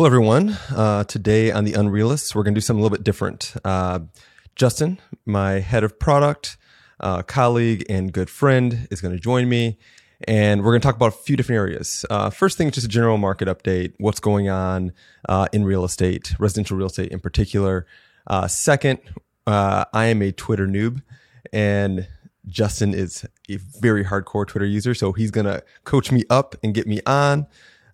Hello, everyone. Uh, today on the Unrealists, we're going to do something a little bit different. Uh, Justin, my head of product, uh, colleague, and good friend, is going to join me. And we're going to talk about a few different areas. Uh, first thing, is just a general market update what's going on uh, in real estate, residential real estate in particular. Uh, second, I am a Twitter noob. And Justin is a very hardcore Twitter user, so he's gonna coach me up and get me on.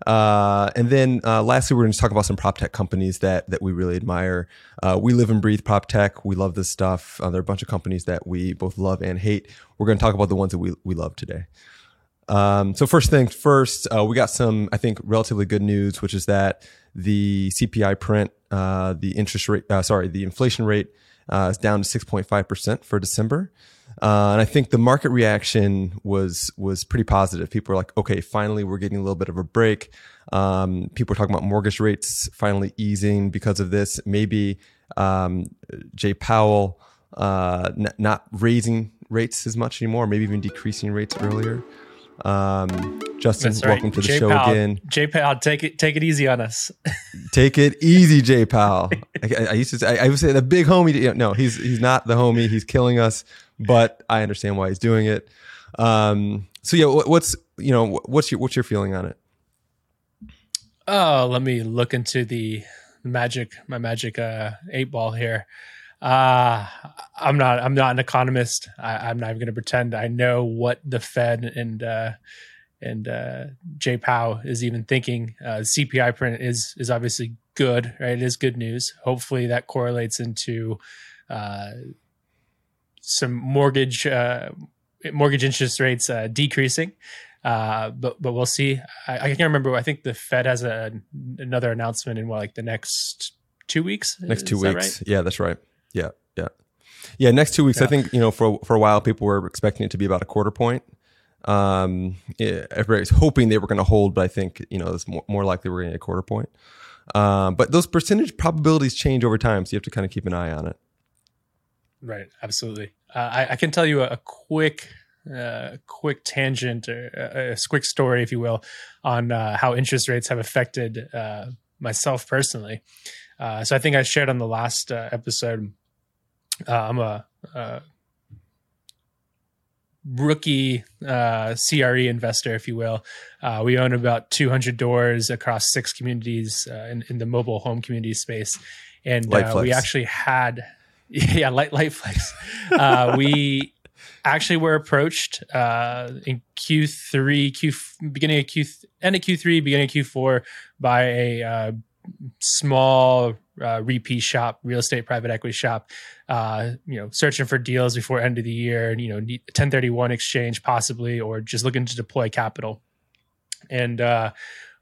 Uh, and then uh, lastly, we're going to talk about some prop tech companies that that we really admire. Uh, we live and breathe prop tech. We love this stuff. Uh, there are a bunch of companies that we both love and hate. We're going to talk about the ones that we we love today. Um, so first things first, uh, we got some I think relatively good news, which is that the CPI print, uh, the interest rate, sorry, the inflation rate is down to six point five percent for December. Uh, and I think the market reaction was was pretty positive. People were like, "Okay, finally, we're getting a little bit of a break." Um, people were talking about mortgage rates finally easing because of this. Maybe um, Jay Powell uh, n- not raising rates as much anymore, maybe even decreasing rates earlier. Um, Justin, right. welcome to the Jay show again. Jay Powell, take it take it easy on us. take it easy, Jay Powell. I, I, used to say, I, I would say the big homie. No, he's he's not the homie. He's killing us but I understand why he's doing it. Um, so yeah, what's you know what's your what's your feeling on it? Oh, let me look into the magic my magic uh, eight ball here. Uh, I'm not I'm not an economist. I, am not even going to pretend I know what the Fed and uh, and uh, Jay Powell is even thinking. Uh, CPI print is is obviously good, right? It is good news. Hopefully that correlates into uh, some mortgage uh, mortgage interest rates uh, decreasing. Uh, but but we'll see. I, I, can't remember. I think the Fed has a another announcement in what like the next two weeks. Next two weeks. Right? Yeah, that's right. Yeah, yeah, yeah. Next two weeks. Yeah. I think you know for for a while people were expecting it to be about a quarter point. Um, yeah, everybody's hoping they were going to hold, but I think you know it's more, more likely we're going to get a quarter point. Um, but those percentage probabilities change over time, so you have to kind of keep an eye on it. Right. Absolutely. Uh, I, I, can tell you a, a quick, uh, quick tangent or a, a, quick story, if you will, on uh, how interest rates have affected uh, myself personally. Uh, so I think I shared on the last uh, episode. I'm a, a rookie CRE investor, if you will. we own about 200 doors across six communities in, in, the mobile home community space, and we actually had yeah, light light flex. Uh, we actually were approached uh, in Q3, Q beginning of Q end of Q3, beginning of Q4 by a uh, small uh, REPE shop, real estate private equity shop. Uh, you know, searching for deals before end of the year, and you know, 1031 exchange possibly, or just looking to deploy capital. And uh,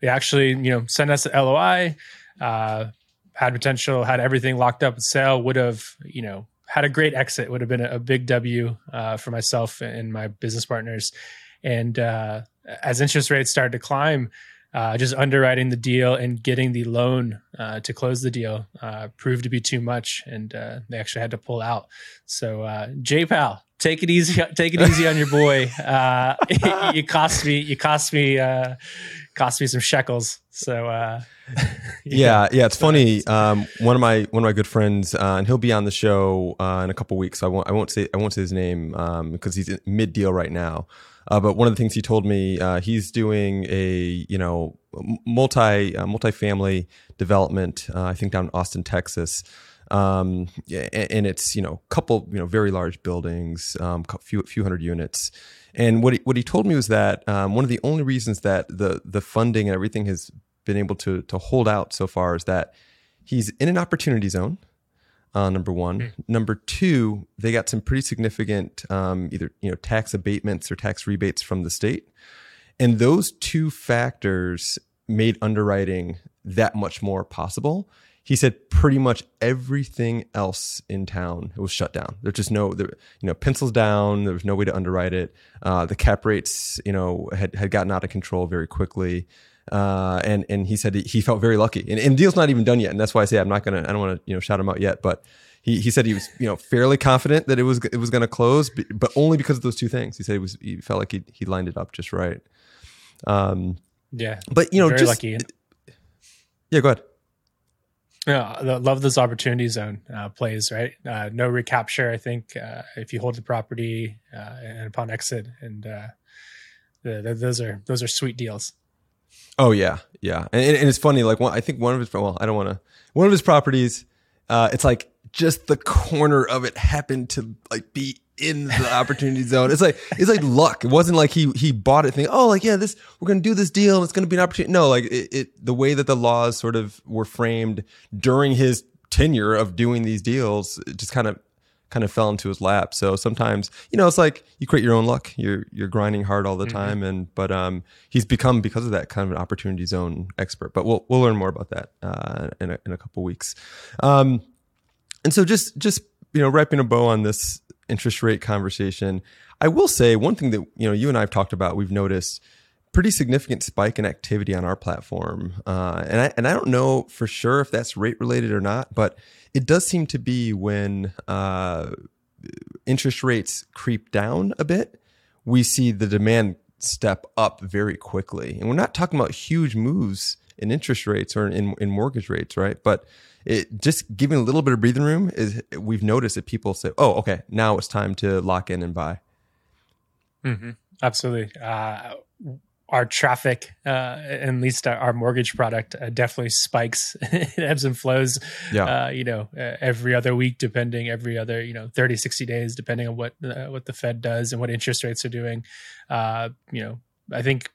they actually, you know, sent us an LOI. Uh, had potential, had everything locked up with sale, would have, you know, had a great exit, would have been a, a big W uh, for myself and my business partners. And uh, as interest rates started to climb, uh, just underwriting the deal and getting the loan uh, to close the deal uh, proved to be too much, and uh, they actually had to pull out. So, uh, J Pal, take it easy, take it easy on your boy. Uh, you cost me, you cost me, uh, cost me some shekels. So, uh, yeah, yeah, it's funny. Um, one of my one of my good friends, uh, and he'll be on the show uh, in a couple weeks. So I won't I won't say I won't say his name um, because he's mid deal right now. Uh, but one of the things he told me, uh, he's doing a you know multi uh, multi-family development. Uh, I think down in Austin, Texas. Um, and, and, it's you know a couple you know very large buildings, um, few few hundred units. And what he, what he told me was that um, one of the only reasons that the the funding and everything has been able to to hold out so far is that he's in an opportunity zone. Uh, number one. Mm. Number two, they got some pretty significant um, either you know tax abatements or tax rebates from the state, and those two factors made underwriting that much more possible. He said pretty much everything else in town was shut down. There's just no, there, you know, pencils down. There was no way to underwrite it. Uh, the cap rates, you know, had had gotten out of control very quickly. Uh, and and he said he felt very lucky. And, and deal's not even done yet, and that's why I say I'm not gonna. I don't want to you know shout him out yet, but he he said he was you know fairly confident that it was it was going to close, but only because of those two things. He said he was he felt like he he lined it up just right. Um, yeah, but you know, just lucky. yeah. Go ahead. Yeah, I love those opportunity zone uh, plays, right? Uh, no recapture. I think uh, if you hold the property uh, and upon exit, and uh, the, the, those are those are sweet deals. Oh yeah, yeah, and, and it's funny. Like one, I think one of his well, I don't want to. One of his properties, uh, it's like just the corner of it happened to like be in the opportunity zone. It's like it's like luck. It wasn't like he he bought it thinking, oh, like yeah, this we're gonna do this deal and it's gonna be an opportunity. No, like it, it the way that the laws sort of were framed during his tenure of doing these deals, it just kind of kind of fell into his lap. So sometimes, you know, it's like you create your own luck. You're you're grinding hard all the mm-hmm. time, and but um, he's become because of that kind of an opportunity zone expert. But we'll we'll learn more about that uh, in a, in a couple weeks. Um, and so just just you know, wrapping a bow on this interest rate conversation. I will say one thing that you know you and I have talked about. We've noticed pretty significant spike in activity on our platform, uh, and I and I don't know for sure if that's rate related or not, but it does seem to be when uh, interest rates creep down a bit, we see the demand step up very quickly, and we're not talking about huge moves in interest rates or in, in mortgage rates, right? But it just giving a little bit of breathing room is we've noticed that people say, "Oh, okay, now it's time to lock in and buy." Mm-hmm. Absolutely. Uh, our traffic, uh, at least our mortgage product, uh, definitely spikes. it ebbs and flows. Yeah. Uh, you know, every other week, depending every other you know 30, 60 days, depending on what uh, what the Fed does and what interest rates are doing. Uh, you know, I think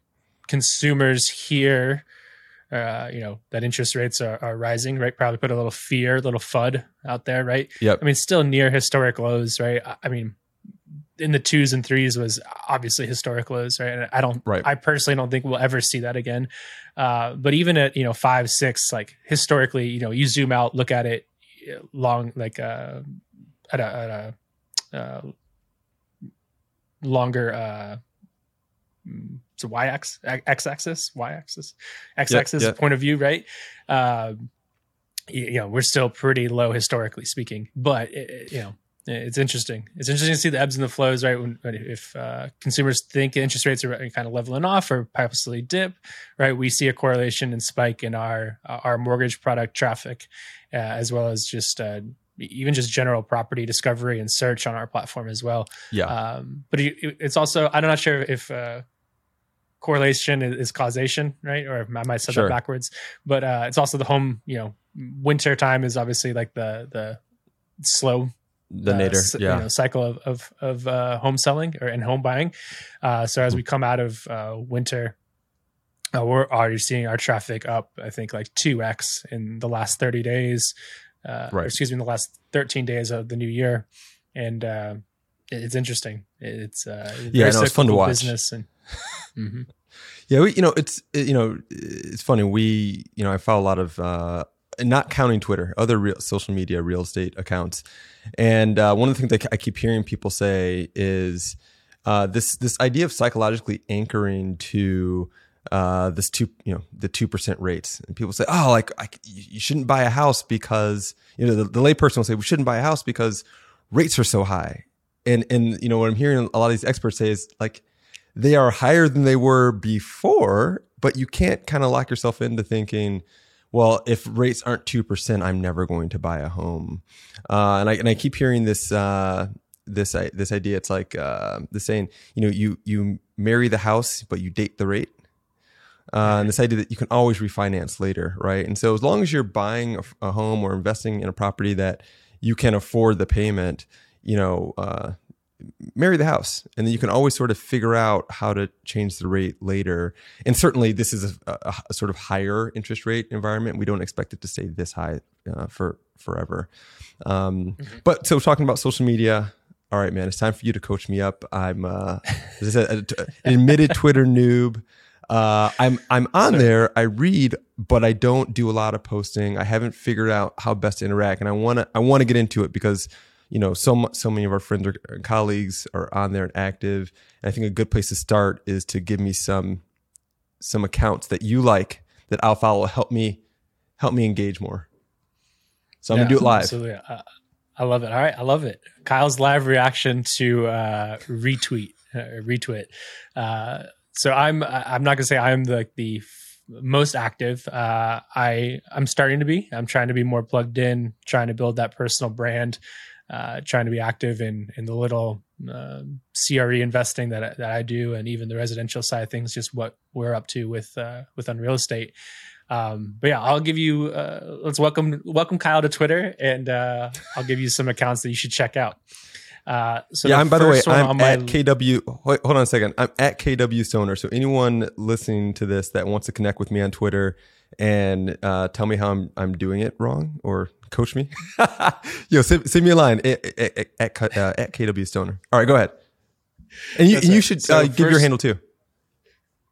consumers here uh, you know that interest rates are, are rising, right? Probably put a little fear, a little FUD out there, right? Yeah. I mean, still near historic lows, right? I mean, in the twos and threes was obviously historic lows, right? And I don't, right. I personally don't think we'll ever see that again. Uh, but even at you know five, six, like historically, you know, you zoom out, look at it long, like uh, at a, at a uh, longer uh, it's a y axis, x axis, y axis, x axis yep, yep. point of view, right? Uh, you know, we're still pretty low historically speaking, but it, you know, it's interesting. It's interesting to see the ebbs and the flows, right? When, if uh, consumers think interest rates are kind of leveling off or possibly dip, right? We see a correlation and spike in our our mortgage product traffic, uh, as well as just uh, even just general property discovery and search on our platform as well. Yeah. Um, but it's also I'm not sure if uh, correlation is, causation, right? Or I might say sure. that backwards. But uh, it's also the home. You know, winter time is obviously like the the slow the uh, yeah. you know, cycle of of, of uh, home selling or and home buying. Uh, so as we come out of uh, winter, uh, we're already seeing our traffic up. I think like two x in the last thirty days. Uh, right. excuse me, in the last thirteen days of the new year, and it's interesting. It's uh, yeah, no, it's fun to watch. Business and mm-hmm. yeah, we, you know, it's you know, it's funny. We you know, I follow a lot of uh, not counting Twitter, other real, social media real estate accounts, and uh, one of the things that I keep hearing people say is uh, this this idea of psychologically anchoring to uh, this two, you know, the two percent rates, and people say, "Oh, like I, you shouldn't buy a house because you know the, the layperson will say we shouldn't buy a house because rates are so high." And and you know what I'm hearing a lot of these experts say is like they are higher than they were before, but you can't kind of lock yourself into thinking, well, if rates aren't two percent, I'm never going to buy a home. Uh, and I and I keep hearing this uh, this this idea. It's like uh, the saying, you know, you you marry the house, but you date the rate. Uh, and this idea that you can always refinance later, right? And so as long as you're buying a, a home or investing in a property that you can afford the payment, you know, uh, marry the house and then you can always sort of figure out how to change the rate later and certainly this is a, a, a sort of higher interest rate environment we don't expect it to stay this high uh, for forever um, mm-hmm. but so talking about social media all right man it's time for you to coach me up i'm uh, as I said, an admitted twitter noob uh, I'm I'm on Sorry. there. I read, but I don't do a lot of posting. I haven't figured out how best to interact, and I want to I want to get into it because you know, so so many of our friends or colleagues are on there and active. And I think a good place to start is to give me some some accounts that you like that I'll follow. Help me help me engage more. So I'm yeah, gonna do it live. Absolutely. Uh, I love it. All right, I love it. Kyle's live reaction to uh, retweet, uh, retweet. Uh, so I'm I'm not gonna say I'm the the most active. Uh, I I'm starting to be. I'm trying to be more plugged in, trying to build that personal brand, uh, trying to be active in in the little uh, CRE investing that that I do, and even the residential side of things. Just what we're up to with uh, with Unreal Estate. Um, but yeah, I'll give you. Uh, let's welcome welcome Kyle to Twitter, and uh, I'll give you some accounts that you should check out. Uh, so yeah, I'm by the way, I'm at KW. Wait, hold on a second. I'm at KW Stoner. So anyone listening to this that wants to connect with me on Twitter and uh, tell me how I'm I'm doing it wrong or coach me, yo, send, send, me a line at, at, at, uh, at, KW Stoner. All right, go ahead. And you, and you should so uh, give your handle too.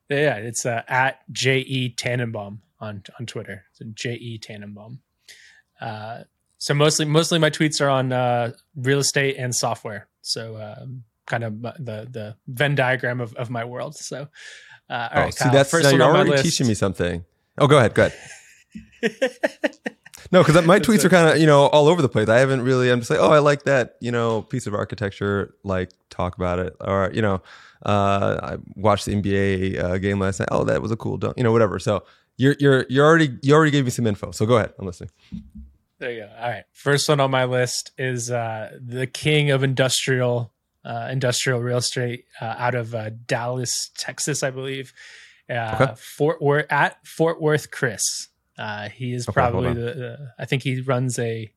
Yeah, it's uh, at J Tannenbaum on on Twitter. So J Tannenbaum. Uh, so mostly mostly my tweets are on uh, real estate and software. So um, kind of the the Venn diagram of, of my world. So uh, all oh, right, see that's first you're already teaching me something. Oh, go ahead, go ahead. no, because my tweets are kind of you know all over the place. I haven't really. I'm just like, oh, I like that you know piece of architecture. Like talk about it, or you know, uh, I watched the NBA uh, game last night. Oh, that was a cool dunk. You know, whatever. So you're you're you're already you already gave me some info. So go ahead. I'm listening. There you go. All right. First one on my list is uh, the king of industrial uh, industrial real estate uh, out of uh, Dallas, Texas, I believe. Uh, okay. Fort Worth at Fort Worth, Chris. Uh, he is okay, probably the, the, I think he runs a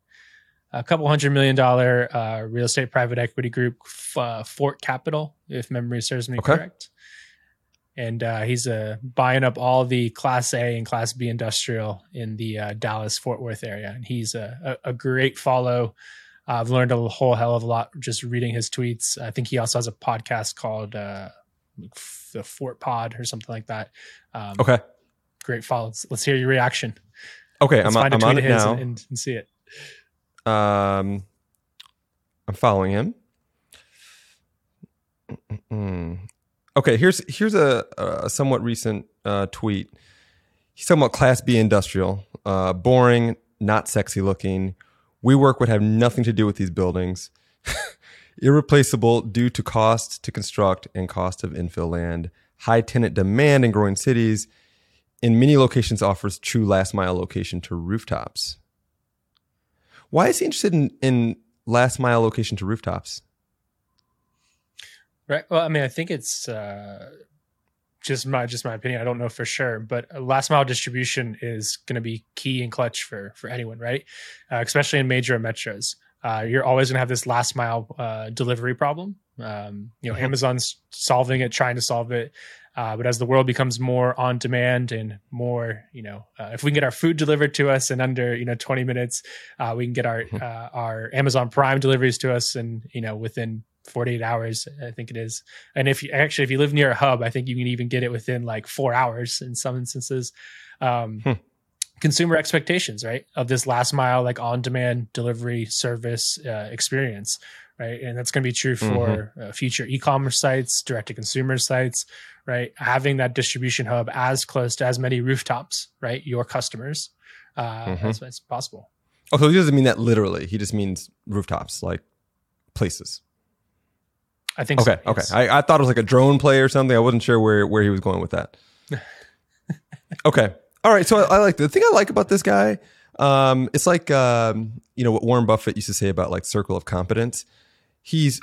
a couple hundred million dollar real estate private equity group, Fort Capital, if memory serves me okay. correct and uh, he's uh, buying up all the Class A and Class B industrial in the uh, Dallas Fort Worth area. And he's a, a, a great follow. I've learned a whole hell of a lot just reading his tweets. I think he also has a podcast called uh, the Fort Pod or something like that. Um, okay, great follow. Let's, hear your reaction. Okay, Let's I'm, I'm on it now and, and, and see it. Um, I'm following him. Mm-mm. Okay, here's here's a, a somewhat recent uh, tweet. He's talking about Class B industrial, uh, boring, not sexy looking. WeWork would have nothing to do with these buildings. Irreplaceable due to cost to construct and cost of infill land. High tenant demand in growing cities. In many locations, offers true last mile location to rooftops. Why is he interested in, in last mile location to rooftops? Right. Well, I mean, I think it's uh, just my just my opinion. I don't know for sure, but last mile distribution is going to be key and clutch for for anyone, right? Uh, especially in major metros. Uh, you're always going to have this last mile uh, delivery problem. Um, you know, mm-hmm. Amazon's solving it, trying to solve it. Uh, but as the world becomes more on demand and more, you know, uh, if we can get our food delivered to us in under, you know, 20 minutes, uh, we can get our mm-hmm. uh, our Amazon Prime deliveries to us, and you know, within 48 hours i think it is and if you actually if you live near a hub i think you can even get it within like four hours in some instances um, hmm. Consumer expectations right of this last mile like on demand delivery service uh, experience right and that's going to be true for mm-hmm. uh, future e-commerce sites direct to consumer sites right having that distribution hub as close to as many rooftops right your customers uh, mm-hmm. as, as possible oh so he doesn't mean that literally he just means rooftops like places I think okay. So, okay. I, I thought it was like a drone play or something. I wasn't sure where, where he was going with that. okay. All right. So I, I, like the thing I like about this guy. Um, it's like um, you know what Warren Buffett used to say about like circle of competence. He's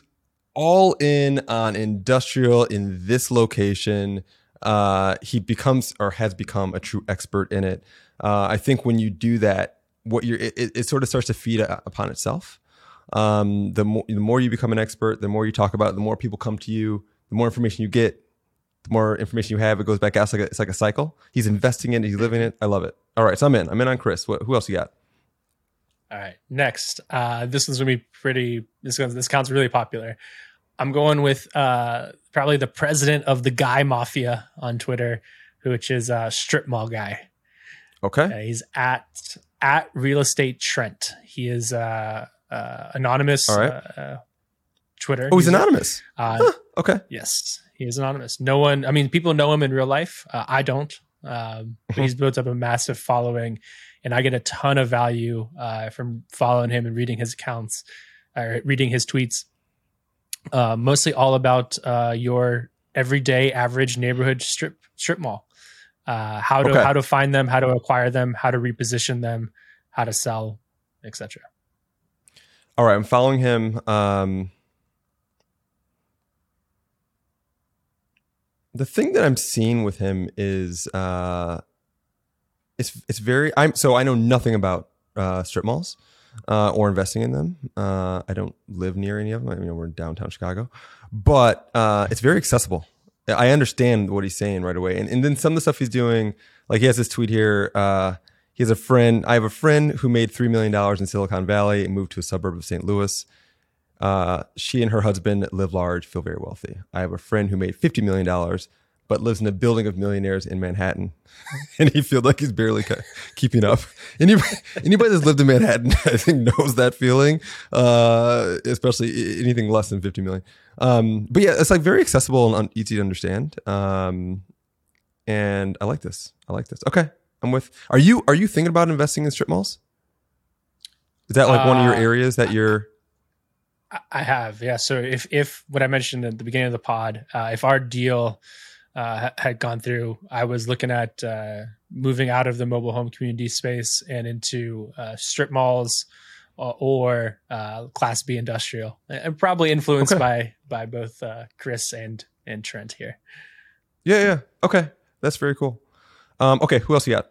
all in on industrial in this location. Uh, he becomes or has become a true expert in it. Uh, I think when you do that, what you're it, it sort of starts to feed upon itself um, the more the more you become an expert, the more you talk about it, the more people come to you, the more information you get, the more information you have, it goes back out. It's like a, it's like a cycle. He's investing in it, he's living it. I love it. All right, so I'm in. I'm in on Chris. What, who else you got? All right, next. Uh, this one's gonna be pretty. This this counts really popular. I'm going with uh, probably the president of the Guy Mafia on Twitter, which is uh, Strip Mall Guy. Okay, uh, he's at at Real Estate Trent. He is uh, uh, anonymous All right. uh, uh Twitter. Oh, he's anonymous. Uh, huh, okay. Yes, he is anonymous. No one. I mean, people know him in real life. Uh, I don't. Um, but he's built up a massive following, and I get a ton of value uh, from following him and reading his accounts, or reading his tweets. mostly all about your everyday average neighborhood strip strip mall. uh, how to okay. how to find them, how to acquire them, how to reposition them, how to sell, etc. All right, I'm following him. Um, the thing that I'm seeing with him is uh, it's it's very. I'm so I know nothing about uh, strip malls uh, or investing in them. Uh, I don't live near any of them. I mean, we're in downtown Chicago, but uh, it's very accessible. I understand what he's saying right away, and and then some of the stuff he's doing, like he has this tweet here. Uh, he has a friend. I have a friend who made three million dollars in Silicon Valley and moved to a suburb of St. Louis. Uh, she and her husband live large, feel very wealthy. I have a friend who made fifty million dollars, but lives in a building of millionaires in Manhattan, and he feels like he's barely keeping up. Anybody, anybody that's lived in Manhattan, I think, knows that feeling, uh, especially anything less than fifty million. Um, but yeah, it's like very accessible and easy to understand. Um, and I like this. I like this. Okay, I'm with. Are you are you thinking about investing in strip malls? Is that like uh, one of your uh, areas that you're? I have, yeah. So if if what I mentioned at the beginning of the pod, uh, if our deal uh, had gone through, I was looking at uh, moving out of the mobile home community space and into uh, strip malls uh, or uh, Class B industrial, and probably influenced okay. by by both uh, Chris and and Trent here. Yeah, yeah. Okay, that's very cool. Um, okay, who else you got?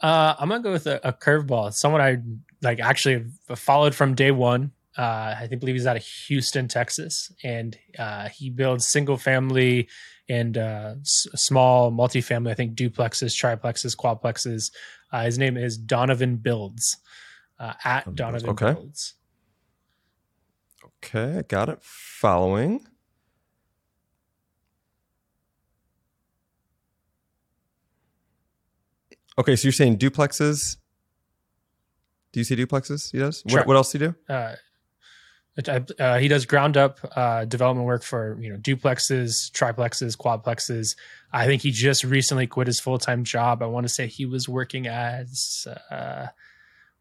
I'm gonna go with a, a curveball. Someone I like actually followed from day one. Uh, I think believe he's out of Houston, Texas, and uh, he builds single family and uh, s- small multifamily. I think duplexes, triplexes, quadplexes. Uh, his name is Donovan Builds uh, at Donovan okay. Builds. Okay, I got it. Following. Okay, so you're saying duplexes? Do you see duplexes? He does. What, what else do you do? Uh, uh, he does ground up uh, development work for you know duplexes, triplexes, quadplexes. I think he just recently quit his full time job. I want to say he was working as a uh,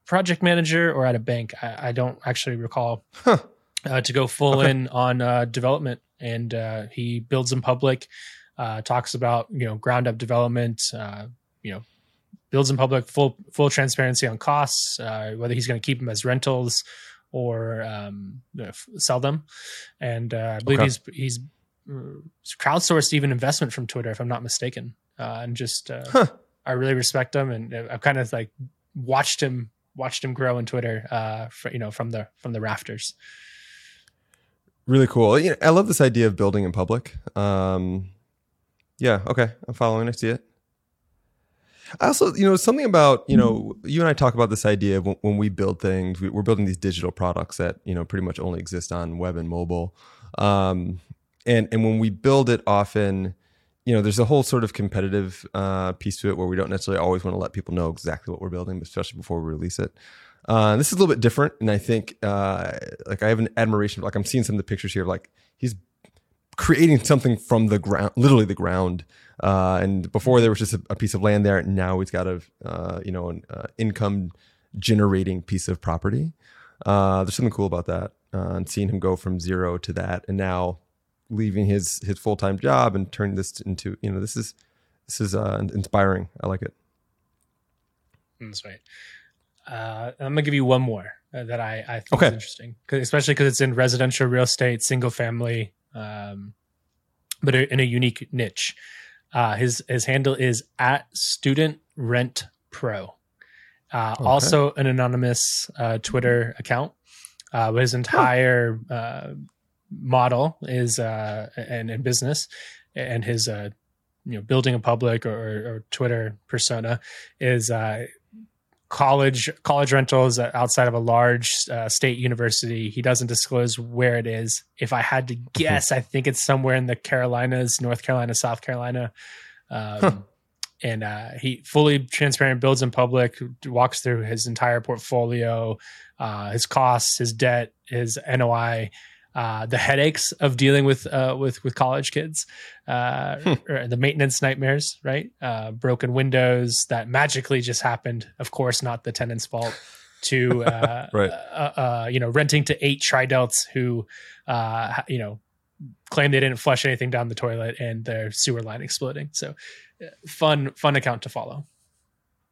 project manager or at a bank. I, I don't actually recall. Huh. Uh, to go full okay. in on uh, development, and uh, he builds in public. talks about you know ground up development. you know builds in public, full full transparency on costs. whether he's going to keep them as rentals or um, sell them. And uh, I believe okay. he's he's crowdsourced even investment from Twitter, if I'm not mistaken. Uh, and just uh, huh. I really respect him, and I've kind of like watched him watched him grow in Twitter, uh, for, you know, from the from the rafters. Really cool. You know, I love this idea of building in public. Um, yeah. Okay, I'm following. I see it. I also, you know, something about, you know, you and I talk about this idea of when, when we build things, we, are building these digital products that, you know, pretty much only exist on web and mobile. Um, and, and when we build it often, you know, there's a whole sort of competitive uh, piece to it where we don't necessarily always want to let people know exactly what we're building, especially before we release it. Uh, this is a little bit different, and I think uh, like I have an admiration. Like I'm seeing some of the pictures here. Like he's creating something from the ground, literally the ground, uh, and before there was just a, a, piece of land there. Now he's got a uh, you know an uh, income generating piece of property. Uh, there's something cool about that, uh, and seeing him go from zero to that, and now leaving his his full time job and turning this into you know this is this is uh, inspiring. I like it. That's right. I'm gonna give you one more that I, I think okay. is interesting, especially because it's in residential real estate, single family, um, but in a unique niche. Uh, his his handle is at student rent pro. Uh, okay. Also, an anonymous uh, Twitter account. Uh, but his entire uh, model is uh, and, and business, and his you know building a public or, or Twitter persona is college college rentals outside of a large uh, state university. He doesn't disclose where it is. If I had to guess, I think it's somewhere in the Carolinas, North Carolina, South Carolina. Um, huh. And uh, he fully transparent, builds in public, walks through his entire portfolio, uh, his costs, his debt, his NOI uh, the headaches of dealing with uh, with with college kids, uh, hmm. the maintenance nightmares, right? Uh, broken windows that magically just happened. Of course, not the tenant's fault. To uh, right. Uh, you know, renting to eight Tri Delts who, you know, claim they didn't flush anything down the toilet and their sewer line exploding. So, fun fun account to follow.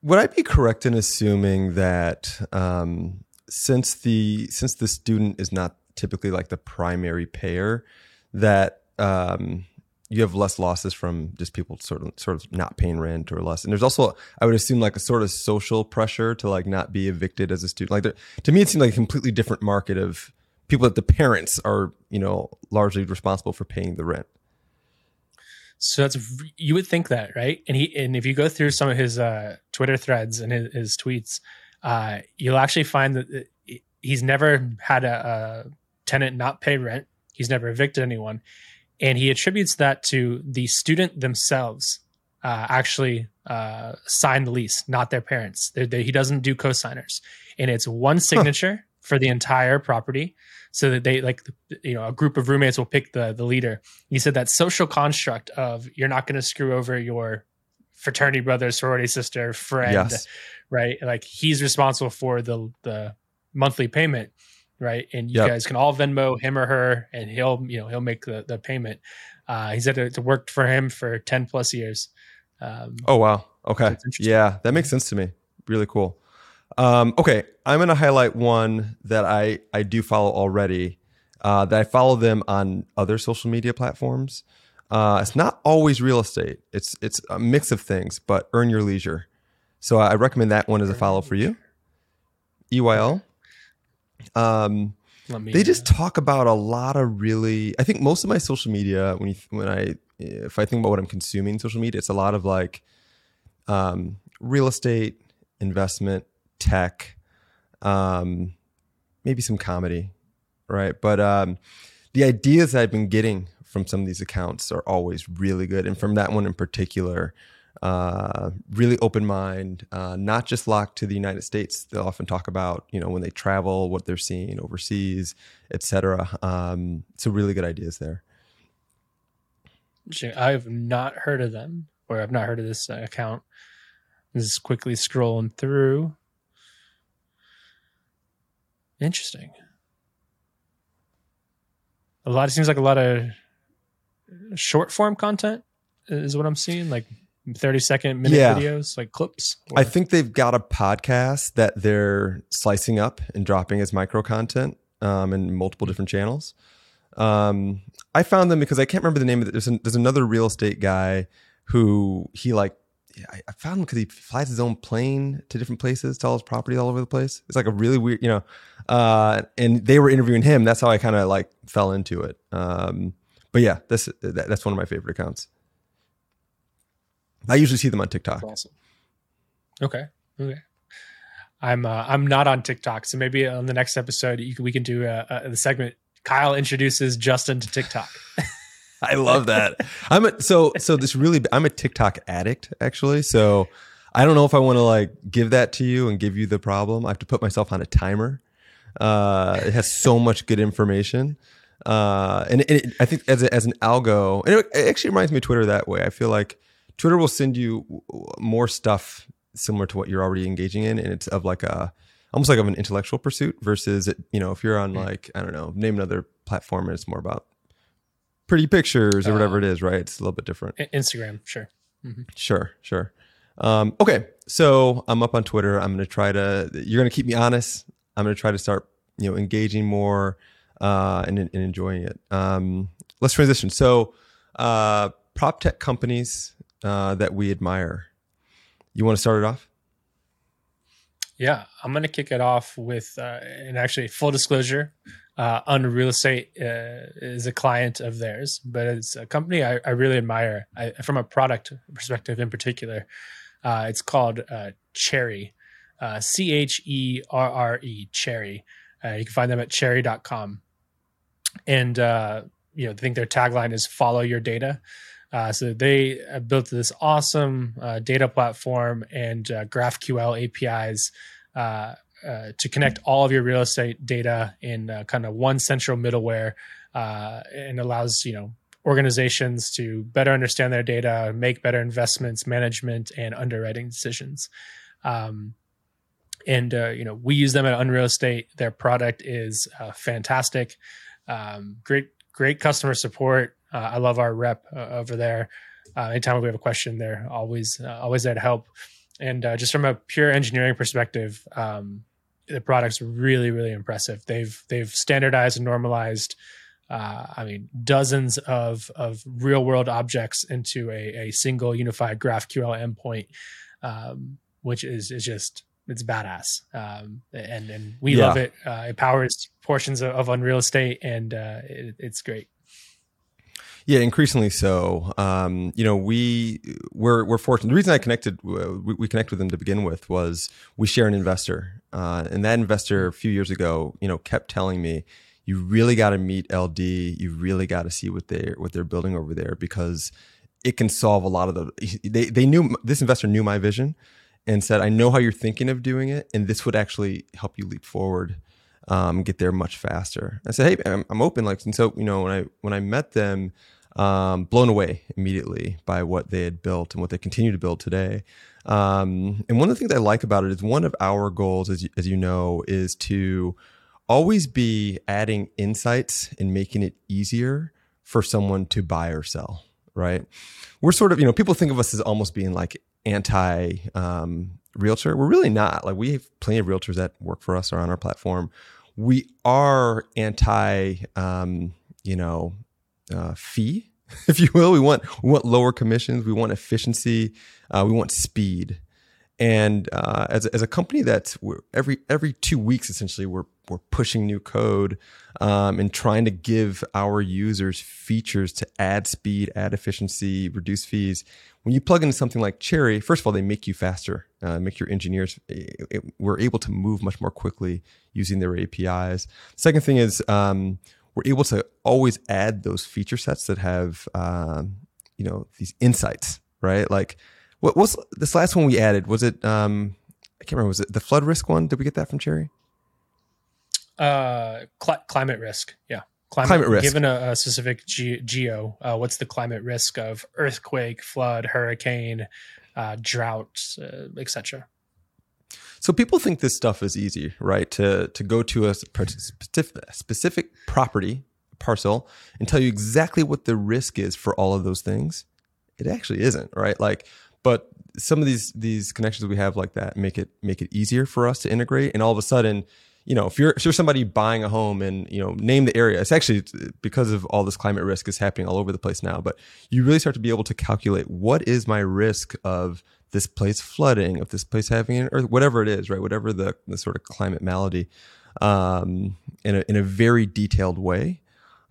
Would I be correct in assuming that um, since the since the student is not typically like the primary payer, that um, you have less losses from just people sort of sort of not paying rent or less. And there's also, I would assume, like a sort of social pressure to like not be evicted as a student. Like there, to me, it seemed like a completely different market of people that the parents are, you know, largely responsible for paying the rent. So that's you would think that, right? And he and if you go through some of his uh, Twitter threads and his, his tweets, uh, you'll actually find that he's never had a, a tenant not pay rent. He's never evicted anyone and he attributes that to the student themselves uh, actually uh, sign the lease, not their parents. They're, they're, he doesn't do co-signers, and it's one signature huh. for the entire property, so that they like you know a group of roommates will pick the the leader. He said that social construct of you're not going to screw over your fraternity brother, sorority sister, friend, yes. right? Like he's responsible for the the monthly payment right? And you yep. guys can all Venmo him or her, and he'll you know he'll make the the payment. Uh, he said it worked for him for ten plus years. Um, oh wow! Okay, yeah, that makes sense to me. Really cool. Um, okay, I'm going to highlight one that I I do follow already. Uh, that I follow them on other social media platforms. Uh, it's not always real estate. It's it's a mix of things, but earn your leisure. So I recommend that one as a follow for you. EYL. Um, me, they just talk about a lot of really. I think most of my social media, when you, when I if I think about what I'm consuming social media, it's a lot of like um, real estate, investment, tech, um, maybe some comedy, right? But um, the ideas that I've been getting from some of these accounts are always really good, and from that one in particular, uh, really open mind, uh, not just locked to the United States. They'll often talk about, you know, when they travel, what they're seeing overseas, etc. Um, so really good ideas there. I've not heard of them, or I've not heard of this account. Just quickly scrolling through. Interesting. A lot. It seems like a lot of short form content is what I'm seeing. Like 30 second minute yeah. videos like clips or? i think they've got a podcast that they're slicing up and dropping as micro content um, in multiple different channels um, i found them because i can't remember the name of it there's, an, there's another real estate guy who he like I, I found him because he flies his own plane to different places to all his property all over the place. It's like a really weird, you know. Uh, and they were interviewing him. That's how I kind of like fell into it. Um, but yeah, this that, that's one of my favorite accounts. I usually see them on TikTok. That's awesome. Okay. Okay. I'm uh, I'm not on TikTok, so maybe on the next episode can, we can do uh, uh, the segment. Kyle introduces Justin to TikTok. I love that. I'm a, so so this really I'm a TikTok addict actually. So I don't know if I want to like give that to you and give you the problem. I have to put myself on a timer. Uh, it has so much good information. Uh, and, it, I think as, a, as an algo, and it, it actually reminds me of Twitter that way. I feel like Twitter will send you more stuff similar to what you're already engaging in, and it's of like a almost like of an intellectual pursuit versus it, you know if you're on like I don't know name another platform and it's more about pretty pictures or whatever it uh, right? It's a little bit different. Instagram, sure, mm-hmm. sure, sure. Um, okay, so I'm up on Twitter. I'm going to try to. You're going to keep me honest. I'm going to try to start, you know, engaging more uh, and, and enjoying it. Um, let's transition. So, uh, prop tech companies uh, that we admire. You want to start it off? Yeah, I'm going to kick it off with, uh, and actually, full disclosure, uh, Unreal Estate uh, is a client of theirs, but it's a company I, I really admire I, from a product perspective in particular. Uh, it's called uh, Cherre, uh, C H E R R E, Cherre. Uh, you can find them at cherre.com. And, you know, I think their tagline is follow your data. Uh, so they built this awesome uh, data platform and uh, GraphQL APIs uh, uh, to connect all of your real estate data in uh, kind of one central middleware, and allows you know organizations to better understand their data, make better investments, management, and underwriting decisions. Um, and you know we use them at Unreal Estate. Their product is fantastic, um, great great customer support. Uh, I love our rep uh, over there. Uh, anytime we have a question, they're always uh, always there to help. And uh, just from a pure engineering perspective, um, the product's really really impressive. They've they've standardized and normalized. Uh, I mean, dozens of of real world objects into a, a single unified GraphQL endpoint, um, which is is just it's badass. Um, and and we yeah. love it. Uh, it powers portions of, of Unreal Estate, and uh, it, it's great. Yeah, increasingly so. Um, you know, we we're we're fortunate. The reason I connected uh, we, we connected with them to begin with was we share an investor, uh, and that investor a few years ago, you know, kept telling me, "You really got to meet LD. You really got to see what they what they're building over there because it can solve a lot of the." They they knew this investor knew my vision, and said, "I know how you're thinking of doing it, and this would actually help you leap forward." Um, get there much faster. I said, "Hey, I'm, I'm open." Like, and so you know, when I when I met them, um, blown away immediately by what they had built and what they continue to build today. Um, and one of the things I like about it is one of our goals, as you, as you know, is to always be adding insights and making it easier for someone to buy or sell. Right? We're sort of, you know, people think of us as almost being like anti um, realtor. We're really not. Like we have plenty of realtors that work for us or on our platform. We are anti, um, you know, uh, fee, if you will. We want we want lower commissions. We want efficiency. Uh, we want speed. And uh, as as a company that's every every two weeks essentially we're we're pushing new code um, and trying to give our users features to add speed, add efficiency, reduce fees. When you plug into something like Cherre, first of all, they make you faster, uh, make your engineers. It, it, we're able to move much more quickly using their APIs. Second thing is um, we're able to always add those feature sets that have um, you know these insights, right? Like what was this last one we added? Was it um, I can't remember. Was it the flood risk one? Did we get that from Cherre? Uh, cl- climate risk. Yeah. Climate, climate risk. Given a, a specific ge- geo, uh, what's the climate risk of earthquake, flood, hurricane, uh, drought, uh, etc. So people think this stuff is easy, right? To to go to a specific property parcel and tell you exactly what the risk is for all of those things. It actually isn't, right? Like, but some of these these connections we have like that make it make it easier for us to integrate. And all of a sudden, you know, if you're if you're somebody buying a home and you know name the area, it's actually because of all this climate risk is happening all over the place now. But you really start to be able to calculate what is my risk of this place flooding, of this place having an earth, whatever it is, right? Whatever the, the sort of climate malady, um, in a in a very detailed way,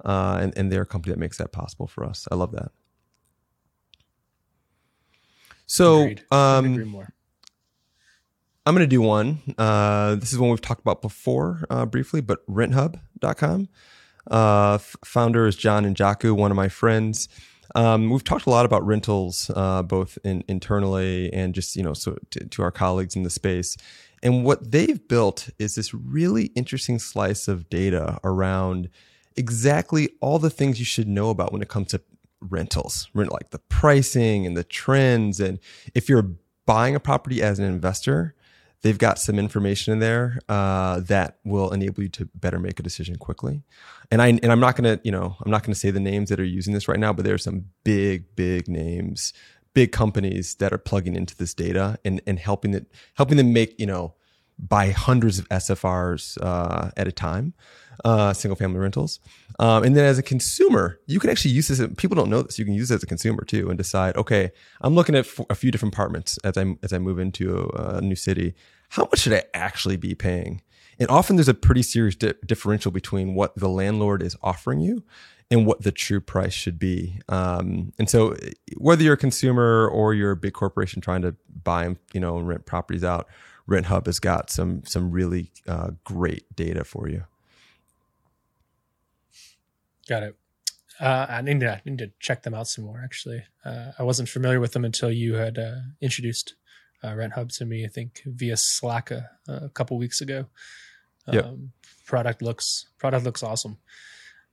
uh, and and they're a company that makes that possible for us. I love that. So, um, I'm going to do one. Uh, this is one we've talked about before uh, briefly, but renthub.com. Uh, f- founder is John and Jaku, one of my friends. Um, we've talked a lot about rentals, uh, both in, internally and just you know, so to, to, our colleagues in the space. And what they've built is this really interesting slice of data around exactly all the things you should know about when it comes to rentals, like the pricing and the trends. And if you're buying a property as an investor, they've got some information in there uh, that will enable you to better make a decision quickly. And I and I'm not gonna you know I'm not gonna say the names that are using this right now, but there are some big big names, big companies that are plugging into this data and and helping it helping them make you know buy hundreds of SFRs uh, at a time, uh, single family rentals. Um, and then as a consumer, you can actually use this. People don't know this. You can use it as a consumer too, and decide, okay, I'm looking at a few different apartments as I as I move into a, a new city. How much should I actually be paying? And often there's a pretty serious di- differential between what the landlord is offering you and what the true price should be. Um, and so, whether you're a consumer or you're a big corporation trying to buy, you know, rent properties out, RentHub has got some some really uh, great data for you. Got it. Uh, I need to I need to check them out some more. Actually, uh, I wasn't familiar with them until you had uh, introduced uh, RentHub to me. I think via Slack a, a couple weeks ago. Um, yep. Product looks product looks awesome.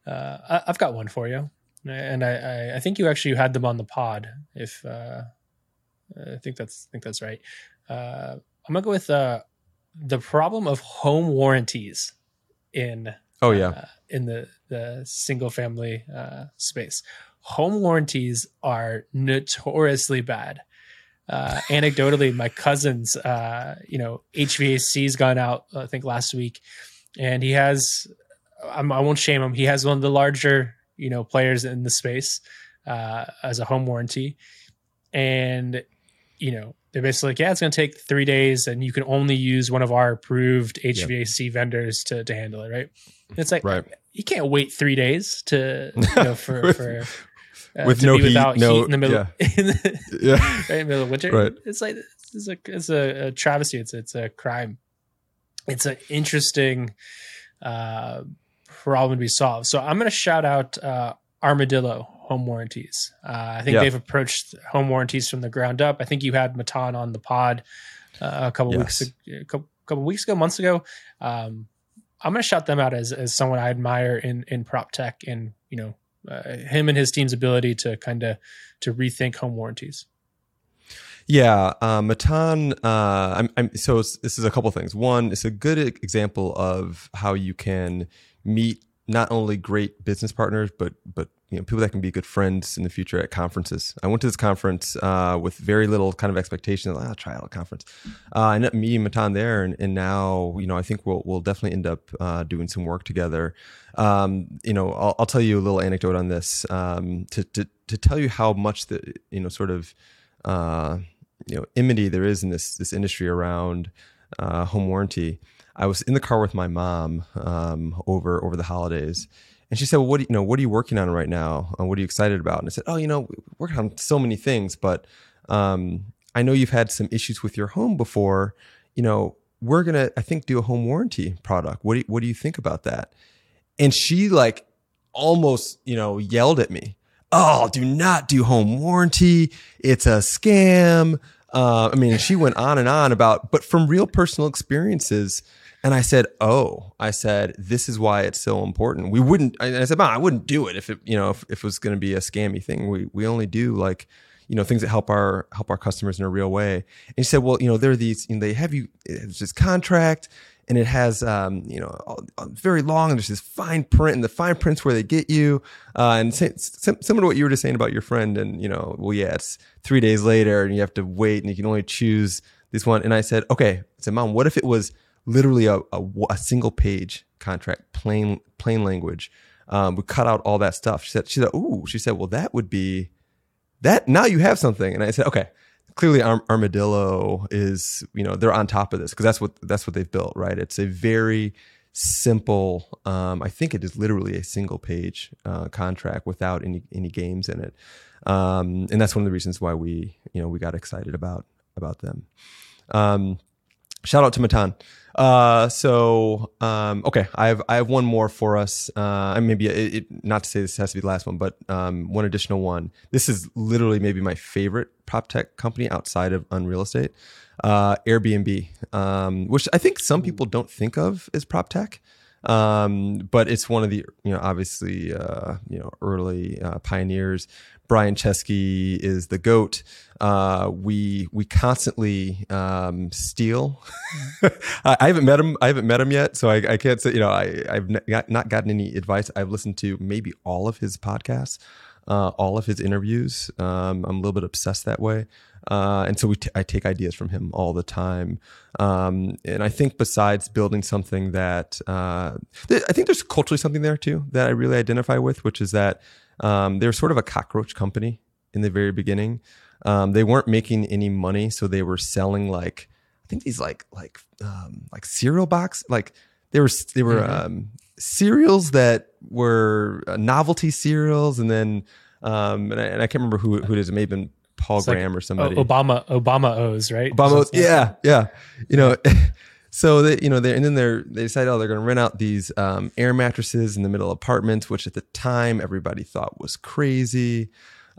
Uh, I, have got one for you, and I, I, I, think you actually had them on the pod. If uh, I think that's I think that's right. I'm gonna go with the problem of home warranties in oh yeah in the the single family uh, space. home warranties are notoriously bad. Uh, anecdotally, my cousin's, uh, you know, HVAC's gone out, I think last week, and he has, I'm, I will not shame him. He has one of the larger, you know, players in the space uh, as a home warranty. And, you know, they're basically like, yeah, it's going to take three days and you can only use one of our approved HVAC yep. vendors to, to handle it. Right. And it's like, right. you can't wait three days to, you know, for, for, uh, with no heat, without no, heat in the middle, yeah. in the, yeah. right middle of winter. Right. It's like, it's a, it's a, a travesty. It's, it's a crime. It's an interesting, uh, problem to be solved. So I'm going to shout out, uh, Armadillo home warranties. Uh, I think yeah. they've approached home warranties from the ground up. I think you had Matan on the pod uh, a couple yes. weeks a couple, couple, weeks ago, months ago. Um, I'm going to shout them out as as someone I admire in in prop tech and you know uh, him and his team's ability to kind of to rethink home warranties. Yeah, uh, Matan. Uh, I'm, I'm, so this is a couple things. One, it's a good example of how you can meet not only great business partners, but but you know people that can be good friends in the future at conferences. I went to this conference uh, with very little kind of expectation. Like, I'll try out a conference. Uh, I ended up meeting Matan there, and, and now you know I think we'll we'll definitely end up uh, doing some work together. Um, you know, I'll, I'll, tell you a little anecdote on this um, to, to to tell you how much the you know sort of uh, you know enmity there is in this this industry around uh, home warranty. I was in the car with my mom um, over over the holidays, and she said, "Well, what do you, you know? What are you working on right now? And what are you excited about?" And I said, "Oh, you know, working on so many things, but um, I know you've had some issues with your home before. You know, we're gonna, I think, do a home warranty product. What do you, what do you think about that?" And she like almost, you know, yelled at me. Oh, do not do home warranty. It's a scam. Uh, I mean, she went on and on about, but from real personal experiences, and I said, "Oh, I said this is why it's so important. We wouldn't." I said, Mom, "I wouldn't do it if it, you know, if, if it was going to be a scammy thing. We we only do like, you know, things that help our help our customers in a real way." And he said, "Well, you know, there are these. You know, they have you. It's this contract." And it has, um, you know, very long. And there's this fine print, and the fine print's where they get you. Uh, and similar to what you were just saying about your friend, and you know, well, yeah, it's three days later, and you have to wait, and you can only choose this one. And I said, okay, I said, mom, what if it was literally a, a, a single page contract, plain plain language. Um, we cut out all that stuff. She said, she said, ooh, she said, well, that would be that. Now you have something. And I said, okay, clearly Arm- Armadillo is, you know, they're on top of this because that's what that's what they've built, right? It's a very simple. Um, I think it is literally a single page uh, contract without any any games in it, um, and that's one of the reasons why we, you know, we got excited about about them. Um, shout out to Matan. Uh, so um, okay, I have I have one more for us. Uh, maybe it, it, not to say this has to be the last one, but um, one additional one. This is literally maybe my favorite prop tech company outside of Unreal Estate, uh, Airbnb, um, which I think some people don't think of as prop tech. Um, but it's one of the you know obviously uh, you know early uh, pioneers. Brian Chesky is the goat. Uh, we we constantly um, steal. I, haven't met him. I haven't met him yet, so I, I can't say. You know, I, I've not gotten any advice. I've listened to maybe all of his podcasts, uh, all of his interviews. Um, I'm a little bit obsessed that way. Uh, and so we t- I take ideas from him all the time. Um, and I think besides building something that uh, th- I think there's culturally something there too that I really identify with, which is that um, they're sort of a cockroach company in the very beginning. Um, they weren't making any money, so they were selling like I think these like like um, like cereal box like they were they were mm-hmm. um, cereals that were uh, novelty cereals, and then um, and I, and I, can't remember who who it is. It may have been Paul it's Graham like or somebody. Obama Obama O's right. Obama, yeah, yeah. You know, so they you know they and then they're they decided oh they're going to rent out these um, air mattresses in the middle apartments, which at the time everybody thought was crazy.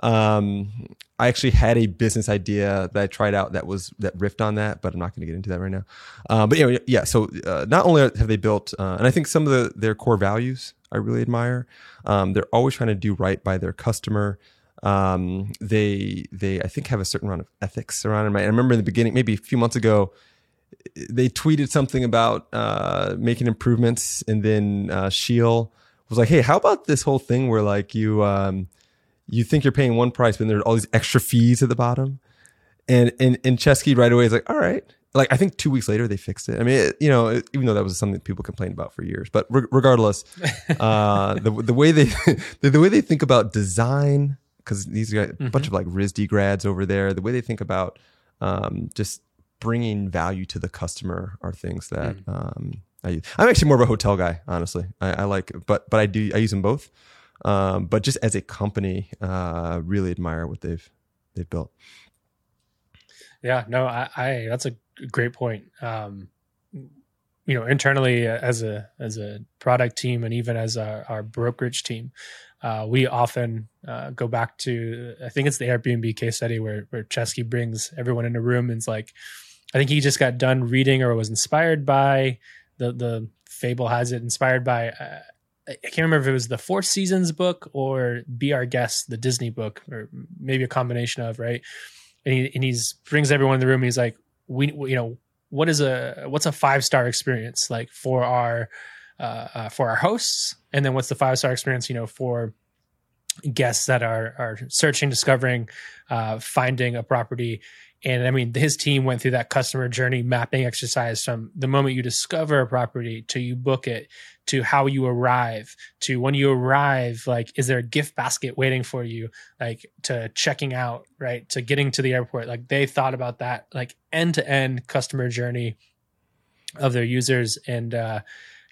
Um, I actually had a business idea that I tried out that was that riffed on that, but I'm not going to get into that right now. Uh, but anyway, yeah. So uh, not only have they built, uh, and I think some of the, their core values I really admire. Um, they're always trying to do right by their customer. Um, they they I think have a certain amount of ethics around it. I remember in the beginning, maybe a few months ago, they tweeted something about uh, making improvements, and then uh, Sheil was like, "Hey, how about this whole thing where like you." Um, you think you're paying one price, but there's all these extra fees at the bottom. And and and Chesky right away is like, all right. Like I think two weeks later they fixed it. I mean, it, you know, it, even though that was something people complained about for years, but re- regardless, uh, the the way they the, the way they think about design, because these are a mm-hmm. bunch of like RISD grads over there, the way they think about um, just bringing value to the customer are things that mm. um, I use. I'm actually more of a hotel guy, honestly. I, I like, but but I do I use them both. Um, but just as a company, uh, really admire what they've they've built. Yeah, no, I, I that's a great point. Um, you know, internally uh, as a as a product team and even as our, our brokerage team, uh, we often uh, go back to I think it's the Airbnb case study where where Chesky brings everyone in a room and it's like, I think he just got done reading or was inspired by the the fable has it inspired by. Uh, I can't remember if it was the Four Seasons book or Be Our Guest, the Disney book, or maybe a combination of right. And he and he's brings everyone in the room. he's like, we you know what is a what's a five star experience like for our uh, uh, for our hosts, and then what's the five star experience you know for guests that are are searching, discovering, uh, finding a property and I mean, his team went through that customer journey mapping exercise from the moment you discover a property to you book it to how you arrive to when you arrive, like, is there a gift basket waiting for you? Like to checking out, right? To getting to the airport. Like they thought about that, like end to end customer journey of their users. And, uh,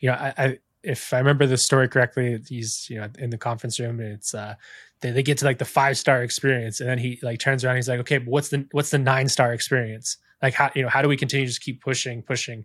you know, I, I if I remember the story correctly, he's, you know, in the conference room and it's, uh, they, they get to like the five star experience and then he like turns around he's like okay but what's the what's the nine star experience? Like how you know how do we continue to just keep pushing pushing?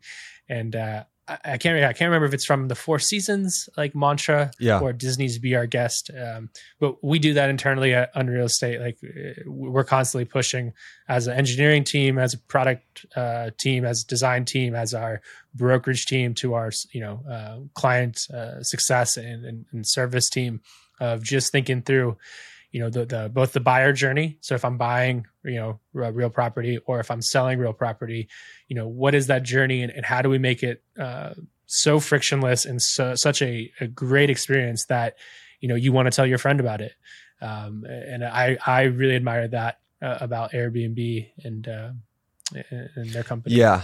And uh I, can't I can't remember if it's from the Four Seasons like mantra yeah. or Disney's Be Our Guest, um, but we do that internally at Unreal Estate. Like uh, we're constantly pushing as an engineering team, as a product uh, team, as a design team, as our brokerage team to our you know uh, client uh, success and, and, and service team of just thinking through you know the, the both the buyer journey. So if i'm buying you know real property or if i'm selling real property you know what is that journey and, and how do we make it uh, so frictionless and so, such a, a great experience that you know you want to tell your friend about it? Um, and i i really admire that uh, about airbnb and uh, and their company. Yeah.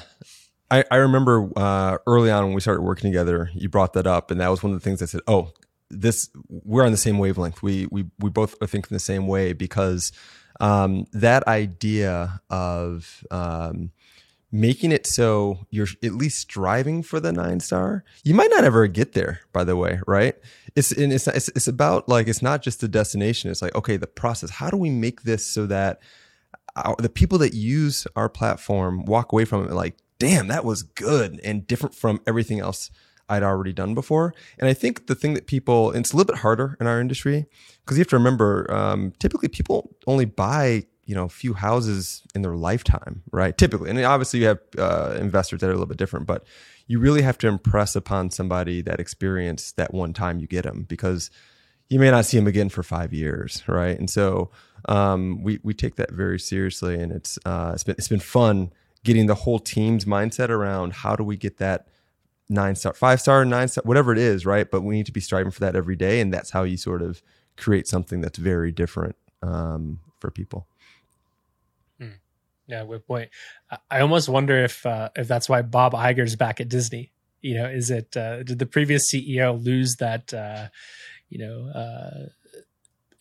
I, I remember uh, early on when we started working together, you brought that up, and that was one of the things I said, "Oh, this we're on the same wavelength. We we we both are thinking the same way because um, that idea of um, making it so you're at least striving for the nine star. You might not ever get there, by the way, right? It's and it's it's, it's about like it's not just the destination. It's like okay, the process. How do we make this so that our, the people that use our platform walk away from it like, damn, that was good and different from everything else I'd already done before. And I think the thing that people, it's a little bit harder in our industry because you have to remember, um, typically people only buy you know a few houses in their lifetime, right? Typically, and obviously you have uh, investors that are a little bit different, but you really have to impress upon somebody that experience that one time you get them because you may not see them again for five years, right? And so um, we we take that very seriously, and it's uh, it's been it's been fun getting the whole team's mindset around how do we get that nine star, five star, nine star, whatever it is, right? But we need to be striving for that every day, and that's how you sort of create something that's very different um, for people. Hmm. Yeah, good point. I almost wonder if uh, if that's why Bob Iger's back at Disney. You know, is it uh, did the previous CEO lose that uh, you know uh,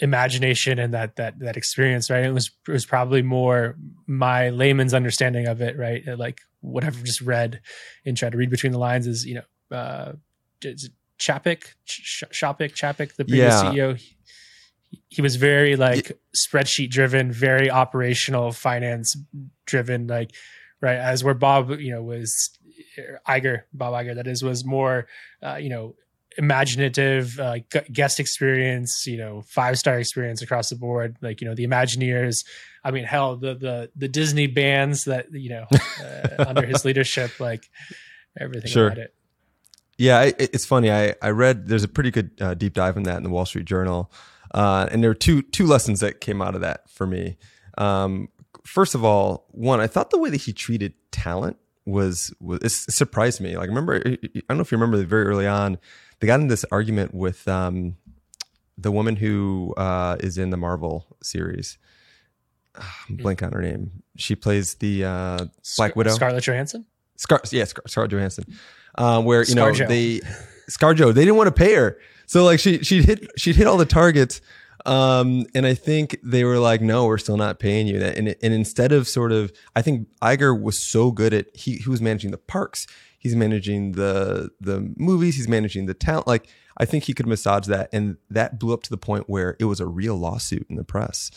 imagination and that that that experience? Right, it was it was probably more my layman's understanding of it. Right, like what I've just read and tried to read between the lines is, you know, uh, Chapek, Ch- Chapek, Chapek, the previous yeah. CEO. He, he was very like it, spreadsheet driven, very operational, finance driven, like right as where Bob, you know, was Iger, Bob Iger, that is, was more, uh, you know, imaginative uh, guest experience, you know, five star experience across the board. Like you know, the Imagineers. I mean, hell, the the the Disney bands that you know uh, under his leadership, like everything sure. about it. Yeah, it, it's funny. I I read there's a pretty good uh, deep dive in that in the Wall Street Journal, uh, and there were two two lessons that came out of that for me. Um, first of all, one, I thought the way that he treated talent was was it surprised me. Like, remember, I don't know if you remember very early on they got in this argument with um, the woman who uh, is in the Marvel series. I'm hmm. blank on her name. She plays the uh, Black Widow. Scarlett Johansson. Scar, yeah, Scar- Scarlett Johansson. Um, where you know they ScarJo, they didn't want to pay her, so like she she hit she hit all the targets. Um, and I think they were like, no, we're still not paying you that. And, and instead of sort of, I think Iger was so good at, he, he was managing the parks. He's managing the, the movies. He's managing the talent. Like, I think he could massage that. And that blew up to the point where it was a real lawsuit in the press.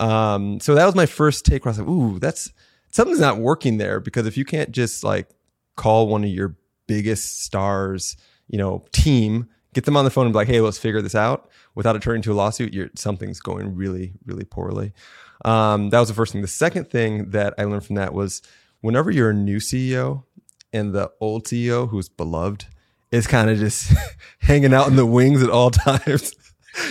Um, so that was my first take where I was like, ooh, that's something's not working there because if you can't just like call one of your biggest stars, you know, team, get them on the phone and be like, hey, let's figure this out without it turning into a lawsuit, you're, something's going really, really poorly. Um, that was the first thing. The second thing that I learned from that was whenever you're a new CEO and the old CEO who's beloved is kind of just hanging out in the wings at all times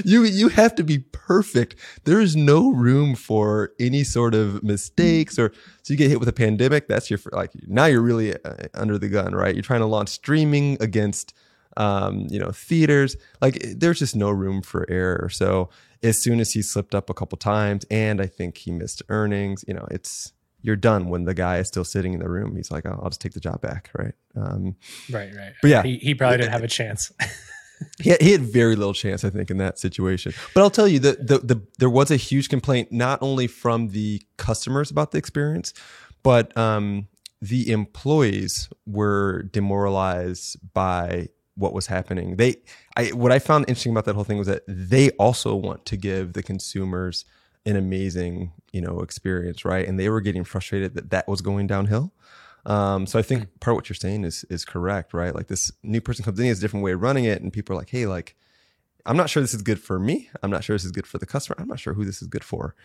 you you have to be perfect. There is no room for any sort of mistakes or so you get hit with a pandemic. That's your like now you're really uh, under the gun, right? You're trying to launch streaming against um, you know theaters. Like there's just no room for error. So as soon as he slipped up a couple times, and I think he missed earnings, you know, it's you're done when the guy is still sitting in the room. He's like, oh, I'll just take the job back, right? Um, right, right. But yeah, he, he probably didn't have a chance. he, had, he had very little chance, I think, in that situation. But I'll tell you that the, the there was a huge complaint not only from the customers about the experience, but um, the employees were demoralized by what was happening. They, I, what I found interesting about that whole thing was that they also want to give the consumers an amazing, you know, experience, right? And they were getting frustrated that that was going downhill. Um, so I think part of what you're saying is is correct, right? Like this new person comes in, he has a different way of running it, and people are like, hey, like, I'm not sure this is good for me. I'm not sure this is good for the customer. I'm not sure who this is good for.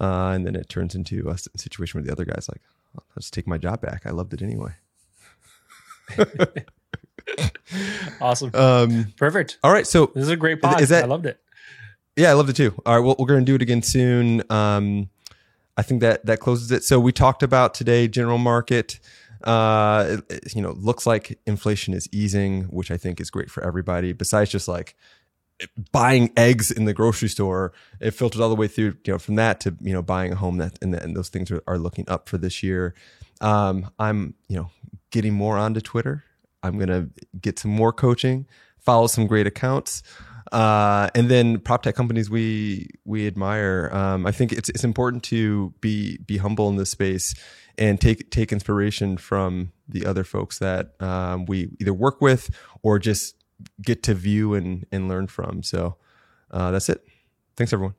Uh, and then it turns into a situation where the other guy's like, I'll just take my job back. I loved it anyway. awesome. Um, Perfect. All right. So this is a great pod. Is that, I loved it. Yeah, I loved it too. All right. Well, we're going to do it again soon. Um, I think that that closes it. So we talked about today general market uh, it, you know, looks like inflation is easing, which I think is great for everybody. Besides just like buying eggs in the grocery store, it filters all the way through, you know, from that to you know buying a home. That and, and those things are, are looking up for this year. Um, I'm you know getting more onto Twitter. I'm gonna get some more coaching, follow some great accounts. Uh, and then prop tech companies we we admire. Um, I think it's it's important to be be humble in this space and take take inspiration from the other folks that um, we either work with or just get to view and and learn from. So uh, that's it. Thanks everyone.